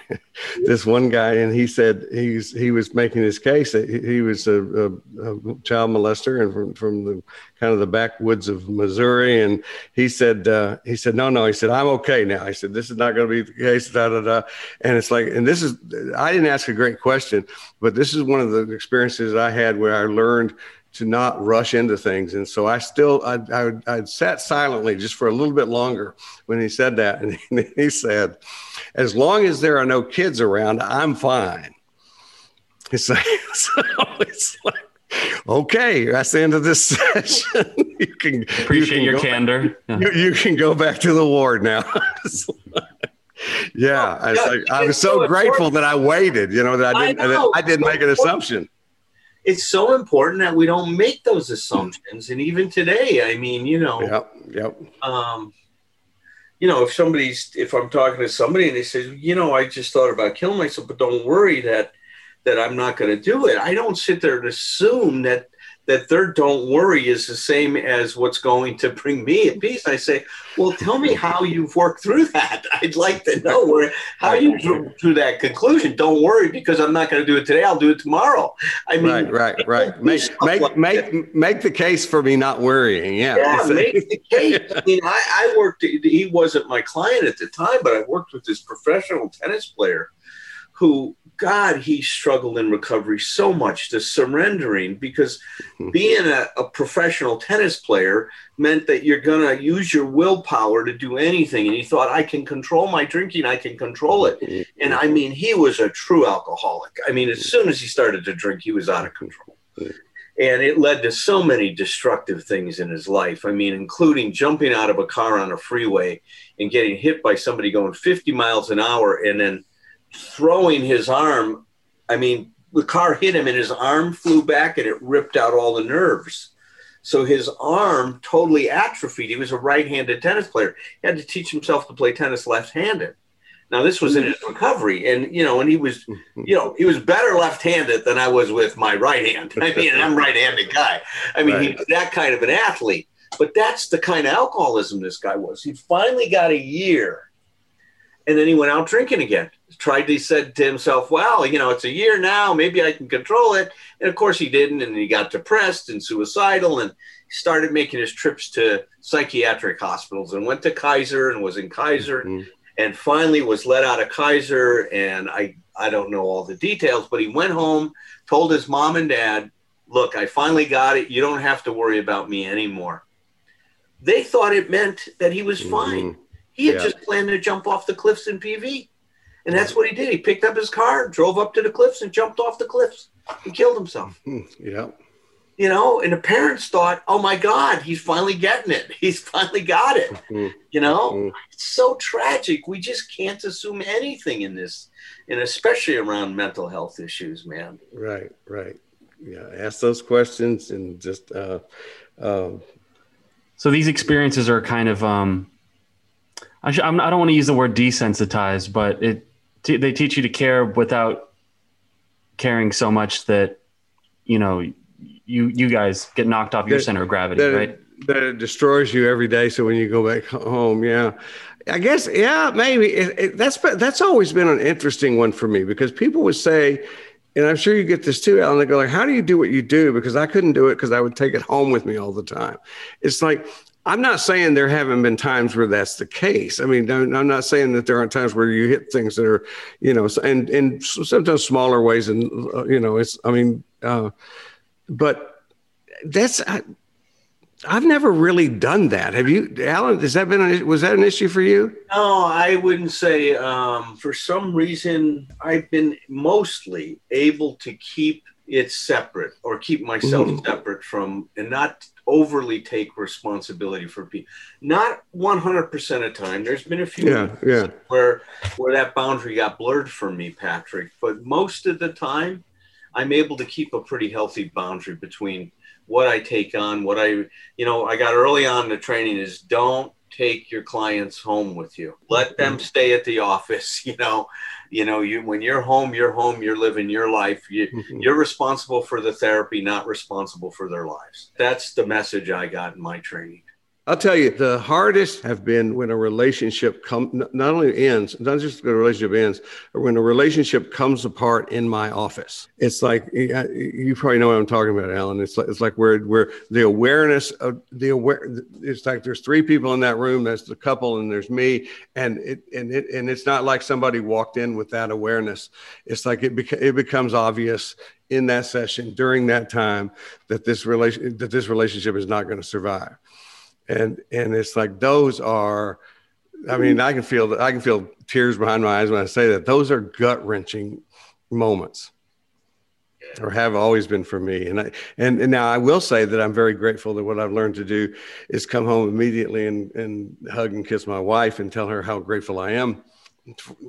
this one guy and he said he's he was making his case that he, was a, a, a child molester and from, from the kind of the backwoods of missouri. And he said uh, he said no no. He said i'm okay now. He said this is not going to be the case da da da. And it's like and this is i didn't ask a great question but this is one of the experiences i had where i learned to not rush into things. And so I still, I, I, I sat silently just for a little bit longer when he said that. And he said, as long as there are no kids around, I'm fine. It's like, so it's like okay, that's the end of this session. you can Appreciate you your can go, candor. Yeah. You, you can go back to the ward now. It's like- yeah, I, was yeah, like, I was so so grateful that I waited. You know that I I didn't. that know. I didn't make an assumption. It's so important that we don't make those assumptions. And even today, I mean, you know, Yep. Yep. um, you know, if somebody's, if I'm talking to somebody and they say, you know, I just thought about killing myself, but don't worry that that I'm not going to do it. I don't sit there and assume that that their don't worry is the same as what's going to bring me a peace. I say, well, tell me how you've worked through that. I'd like to know where how you drew to that conclusion. Don't worry because I'm not going to do it today. I'll do it tomorrow. I mean, Right. Right. Right. Make make like make make the case for me not worrying. Yeah. Yeah, make the case. I mean, I, I worked. He wasn't my client at the time, but I worked with this professional tennis player, who, God, he struggled in recovery so much to surrendering because hmm. being a, a professional tennis player meant that you're gonna use your willpower to do anything. And he thought, I can control my drinking, I can control it. And I mean, he was a true alcoholic. I mean, as hmm. soon as he started to drink, he was out of hmm. control. And it led to so many destructive things in his life. I mean, including jumping out of a car on a freeway and getting hit by somebody going 50 miles an hour and then throwing his arm. I mean, the car hit him and his arm flew back and it ripped out all the nerves. So his arm totally atrophied. He was a right handed tennis player. He had to teach himself to play tennis left handed. Now, this was in his recovery. And, you know, and he was, you know, he was better left handed than I was with my right hand. I mean, I'm right handed guy. I mean, he Right. was that kind of an athlete. But that's the kind of alcoholism this guy was. He finally got a year and then he went out drinking again. Tried to, he said to himself, well, you know, it's a year now. Maybe I can control it. And of course he didn't. And he got depressed and suicidal and started making his trips to psychiatric hospitals and went to Kaiser and was in Kaiser Mhm. and finally was let out of Kaiser. And I, I don't know all the details, but he went home, told his mom and dad, look, I finally got it. You don't have to worry about me anymore. They thought it meant that he was fine. He had Yeah. just planned to jump off the cliffs in PV. And that's what he did. He picked up his car, drove up to the cliffs, and jumped off the cliffs. He killed himself. Yeah. You know, and the parents thought, oh my God, he's finally getting it. He's finally got it. Mhm. You know, it's so tragic. We just can't assume anything in this, and especially around mental health issues, man. Right. Right. Yeah. Ask those questions and just, uh, um, So these experiences are kind of um, I, sh- I'm, I don't want to use the word desensitized, but it t- they teach you to care without caring so much that you know you you guys get knocked off your That- center of gravity, that, right? that it destroys you every day. So when you go back home, yeah, I guess, yeah, maybe it, it, that's that's always been an interesting one for me because people would say, and I'm sure you get this too, Allen. They go like, "How do you do what you do?" Because I couldn't do it because I would take it home with me all the time. It's like. I'm not saying there haven't been times where that's the case. I mean, I'm not saying that there aren't times where you hit things that are, you know, and and sometimes smaller ways, and uh, you know, it's. I mean, uh, but that's I, I've never really done that. Have you, Allen? Has that been an, was that an issue for you? No, I wouldn't say. Um, for some reason, I've been mostly able to keep it separate or keep myself Mhm. separate from and not overly take responsibility for people. Not 100% of the time. There's been a few Yeah, yeah. where where that boundary got blurred for me, Patrick. But most of the time, I'm able to keep a pretty healthy boundary between what I take on, what I, you know, I got early on in the training is don't take your clients home with you. Let them mm-hmm. stay at the office. You know, you know, you when you're home, you're home. You're living your life. You, mm-hmm. you're responsible for the therapy, not responsible for their lives. That's the message I got in my training. I'll tell you, the hardest have been when a relationship come not only ends, not just the relationship ends, but when a relationship comes apart in my office. It's like you probably know what I'm talking about, Allen. It's like it's like where where the awareness of the aware. It's like there's three people in that room. There's the couple, and there's me, and it and it and it's not like somebody walked in with that awareness. It's like it beca- it becomes obvious in that session during that time that this relation that this relationship is not going to survive and and it's like those are i mean i can feel i can feel tears behind my eyes when i say that. Those are gut wrenching moments or have always been for me. And i and, and now i will say that i'm very grateful that what i've learned to do is come home immediately and and hug and kiss my wife and tell her how grateful i am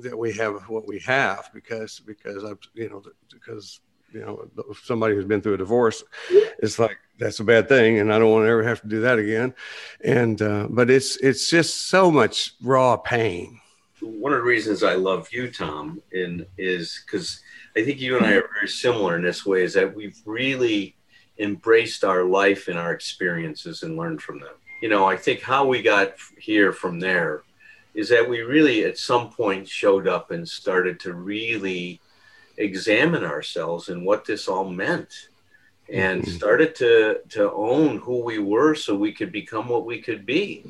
that we have what we have because because i've you know because you know somebody who's been through a divorce it's like that's a bad thing and i don't want to ever have to do that again and uh, but it's it's just so much raw pain one of the reasons I love you, Tom, in is because I think you and I are very similar in this way. Is that we've really embraced our life and our experiences and learned from them. You know, I think how we got here from there is that we really, at some point, showed up and started to really examine ourselves and what this all meant, and Mhm. started to to own who we were, so we could become what we could be.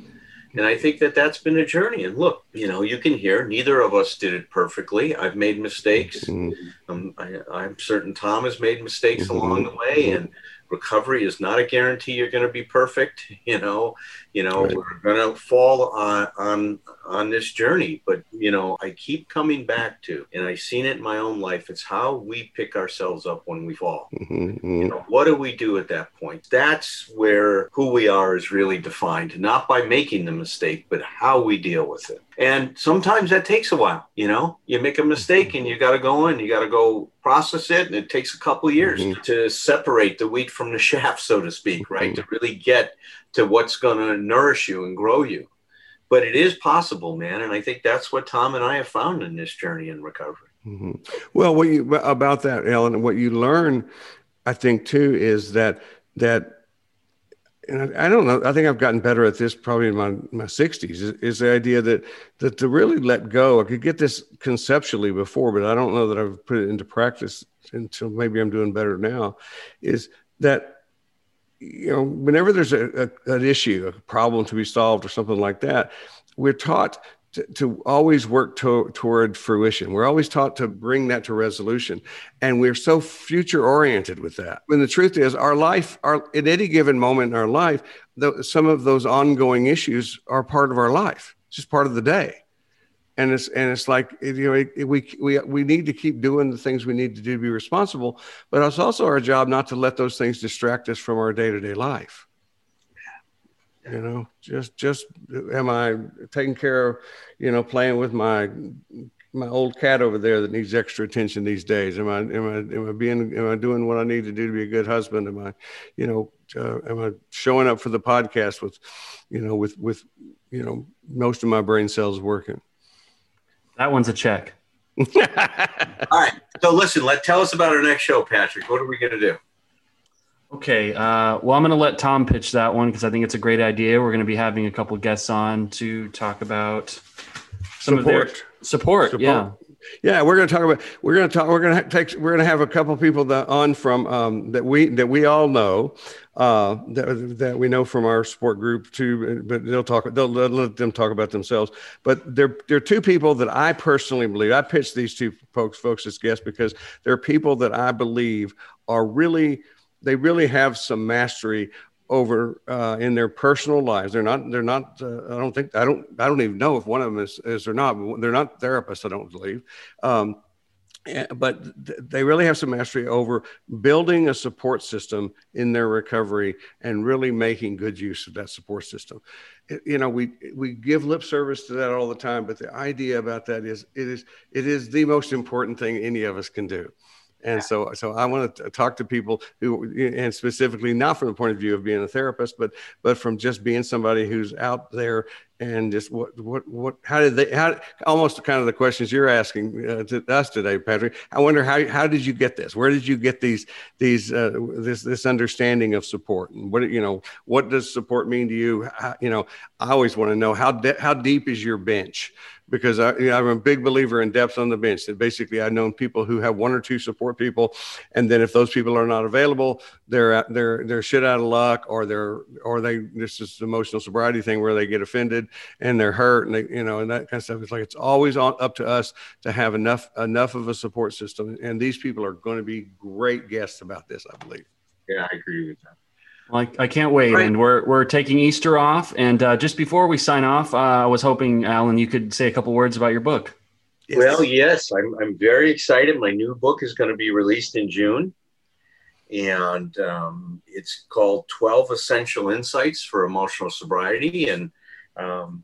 And I think that that's been a journey. And look, you know, you can hear neither of us did it perfectly. I've made mistakes. Mhm. Um, I, I'm certain Tom has made mistakes Mhm. along the way, and recovery is not a guarantee you're going to be perfect. You know, you know, Right. we're going to fall on on on this journey, but you know, I keep coming back to, and I've seen it in my own life. It's how we pick ourselves up when we fall. Mhm. You know, what do we do at that point? That's where who we are is really defined, not by making the mistake, but how we deal with it. And sometimes that takes a while. You know, you make a mistake and you got to go in, you got to go process it, and it takes a couple of years Mhm. to separate the wheat from the chaff, so to speak, right? To really get to what's going to nourish you and grow you. But it is possible, man. And I think that's what Tom and I have found in this journey in recovery. Mhm. Well, what you about that, Ellen, what you learn, I think too, is that that, and I, I don't know. I think I've gotten better at this probably in my my sixties. Is, is the idea that that to really let go. I could get this conceptually before, but I don't know that I've put it into practice until maybe I'm doing better now. Is that you know whenever there's a, a an issue, a problem to be solved, or something like that, we're taught to, to always work to, toward fruition. We're always taught to bring that to resolution, and we're so future oriented with that. When the truth is, our life, our at any given moment in our life, the, some of those ongoing issues are part of our life. It's just part of the day and it's and it's like you know it, it, we we we need to keep doing the things we need to do to be responsible but it's also our job not to let those things distract us from our day-to-day life. You know just just am i taking care of you know playing with my my old cat over there that needs extra attention these days? Am i am i am i being am i doing what i need to do to be a good husband? Am i you know uh, am i showing up for the podcast with you know with with you know most of my brain cells working That one's a check. All right. So listen, let tell us about our next show, Patrick. What are we going to do? Okay. Uh, well, I'm going to let Tom pitch that one because I think it's a great idea. We're going to be having a couple guests on to talk about some of their Support. support. Support. Yeah. Yeah, we're going to talk about. We're going to talk. We're going to take. We're going to have a couple people that on from um, that we that we all know uh, that that we know from our sport group too. But they'll talk. They'll, they'll let them talk about themselves. But they're they're two people that I personally believe. I pitched these two folks folks as guests because they're people that I believe are really they really have some mastery over uh, in their personal lives. They're not. They're not. Uh, I don't think. I don't. I don't even know if one of them is, is or not. They're not therapists. I don't believe. Um, but they really have some mastery over building a support system in their recovery and really making good use of that support system. You know, we we give lip service to that all the time, but the idea about that is it is it is the most important thing any of us can do. And so, so I want to talk to people who, and specifically not from the point of view of being a therapist, but but from just being somebody who's out there and just what what what how did they how almost kind of the questions you're asking uh, to us today, Patrick. I wonder how how did you get this? Where did you get these these uh, this this understanding of support and what you know what does support mean to you? How, you know, I always want to know how de- how deep is your bench because I, you know, I'm a big believer in depth on the bench. That basically, I've known people who have one or two support people, and then if those people are not available, they're they're they're shit out of luck, or they're or they this is emotional sobriety thing where they get offended and they're hurt, and they you know and that kind of stuff. It's like it's always on, up to us to have enough enough of a support system, and these people are going to be great guests about this, I believe. Yeah, I agree with that. Well, I, I can't wait. Right. And we're, we're taking Easter off. And uh, just before we sign off, uh, I was hoping, Allen, you could say a couple words about your book. Well, yes, I'm, I'm very excited. My new book is going to be released in June. And um, it's called 12 Essential Insights for Emotional Sobriety. And um,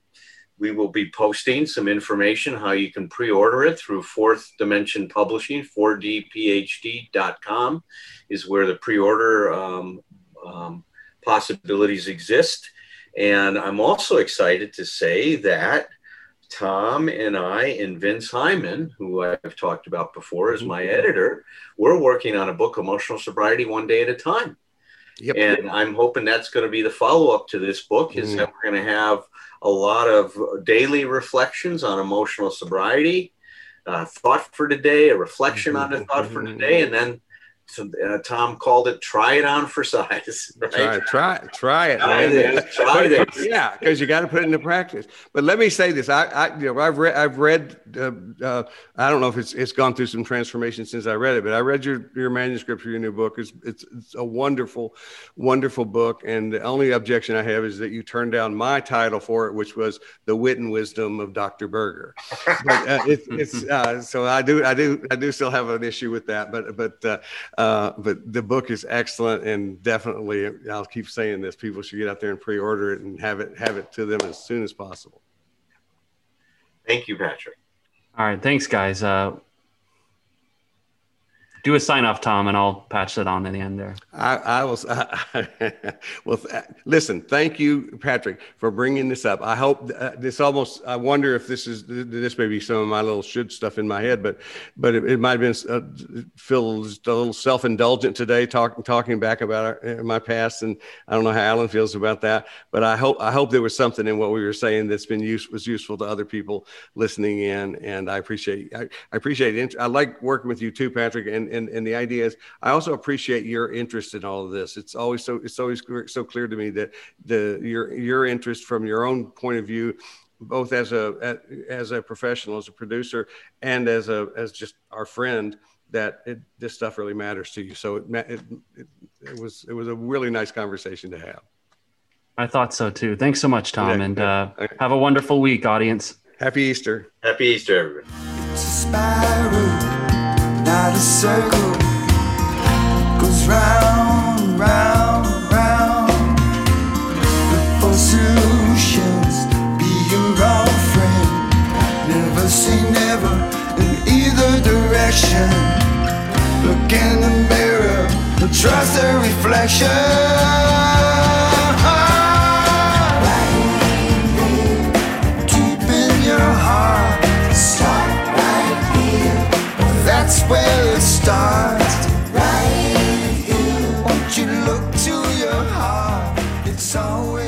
we will be posting some information how you can pre order it through Fourth Dimension Publishing, 4dphd.com is where the pre order um, um, possibilities exist. And I'm also excited to say that Tom and I and Vince Hyman, who I've talked about before as my editor, we're working on a book, Emotional Sobriety One Day at a Time. Yep. And I'm hoping that's going to be the follow up to this book, is Mm. that we're going to have a lot of daily reflections on emotional sobriety, uh, thought for today, a reflection on the thought for today, and then so, uh, Tom called it "try it on for size." Right? Try, try, try it, Try this, try this. Yeah, because you got to put it into practice. But let me say this: I, I you know, I've read, I've read. Uh, uh, I don't know if it's it's gone through some transformation since I read it, but I read your your manuscript for your new book. It's it's, it's a wonderful, wonderful book. And the only objection I have is that you turned down my title for it, which was "The Wit and Wisdom of Dr. Berger." But uh, it's it's uh, so I do I do I do still have an issue with that. But but uh, but the book is excellent, and definitely I'll keep saying this: people should get out there and pre-order it and have it have it to them as soon as possible. Thank you, Patrick. All right. Thanks, guys. Uh, do a sign off, Tom, and I'll patch it on at the end there. I, I well. th- Listen, thank you, Patrick, for bringing this up. I hope uh, this almost. I wonder if this is this may be some of my little should stuff in my head, but but it, it might have been uh, feel just a little self indulgent today, talking talking back about our, uh, my past, and I don't know how Allen feels about that. But I hope I hope there was something in what we were saying that's been use was useful to other people listening in, and I appreciate I, I appreciate it. I like working with you too, Patrick, and and and the idea is I also appreciate your interest in all of this. It's always so it's always clear- so clear to me that the your your interest from your own point of view both as a as a professional, as a producer, and as a as just our friend, that it, this stuff really matters to you. So it, it, it, it was it was a really nice conversation to have. I thought so too. Thanks so much, Tom, Okay. and uh, Okay. have a wonderful week, audience. Happy Easter. Happy Easter, everybody. Not a circle. Goes round, round, round. Look for solutions, be your own friend. Never say never in either direction. Look in the mirror, trust the reflection. where it starts. Right here. Won't you look to your heart? It's always.